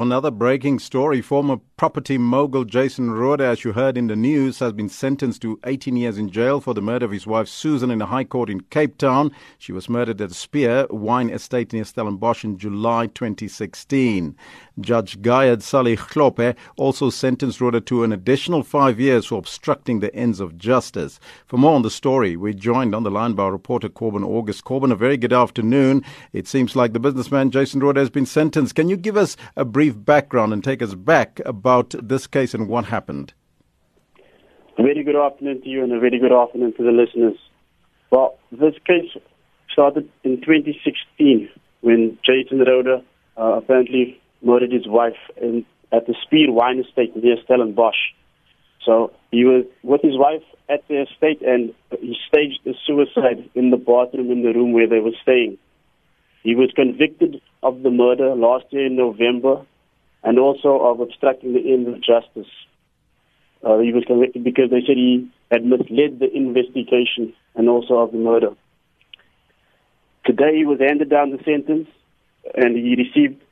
Another breaking story. Former property mogul Jason Rohde, as you heard in the news, has been sentenced to 18 years in jail for the murder of his wife Susan in a high court in Cape Town. She was murdered at the Spier wine estate near Stellenbosch in July 2016. Judge Gayaat Salie-Hlophe also sentenced Rohde to an additional five years for obstructing the ends of justice. For more on the story, we're joined on the line by reporter Corbin August. Corbin, a very good afternoon. It seems like the businessman Jason Rohde has been sentenced. Can you give us a brief background and take us back about this case and what happened. A very good afternoon to you and a very good afternoon to the listeners. Well, this case started in 2016 when Jason Rohde uh, apparently murdered his wife in, at the Spier Wine Estate near Stellenbosch. So he was with his wife at the estate and he staged a suicide in the bathroom in the room where they were staying. He was convicted of the murder last year in November and also of obstructing the end of justice. Uh, he was convicted because they said he had misled the investigation and also of the murder. Today he was handed down the sentence and he received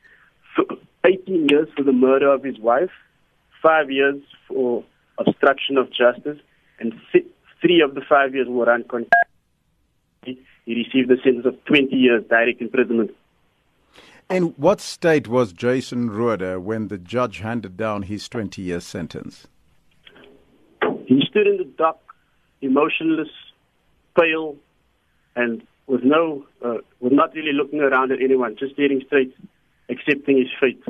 18 years for the murder of his wife, five years for obstruction of justice, and three of the five years were unconditional. He received a sentence of 20 years direct imprisonment. In what state was Jason Rohde when the judge handed down his 20 year sentence? He stood in the dock, emotionless, pale, and with no, uh, with not really looking around at anyone, just staring straight, accepting his fate.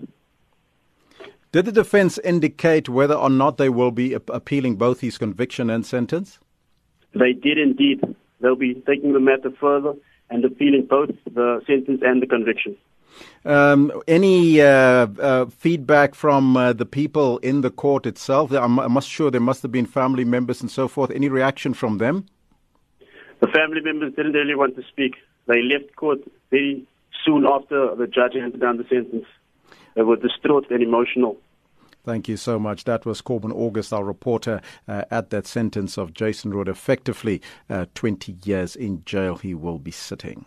Did the defense indicate whether or not they will be appealing both his conviction and sentence? They did indeed. They'll be taking the matter further and appealing both the sentence and the conviction. Um, any uh, uh, feedback from uh, the people in the court itself? I'm, I'm sure there must have been family members and so forth. Any reaction from them? The family members didn't really want to speak. They left court very soon after the judge handed down the sentence. They were distraught and emotional. Thank you so much. That was Corbin August, our reporter, uh, at that sentence of Jason Rohde. Effectively, uh, 20 years in jail he will be sitting.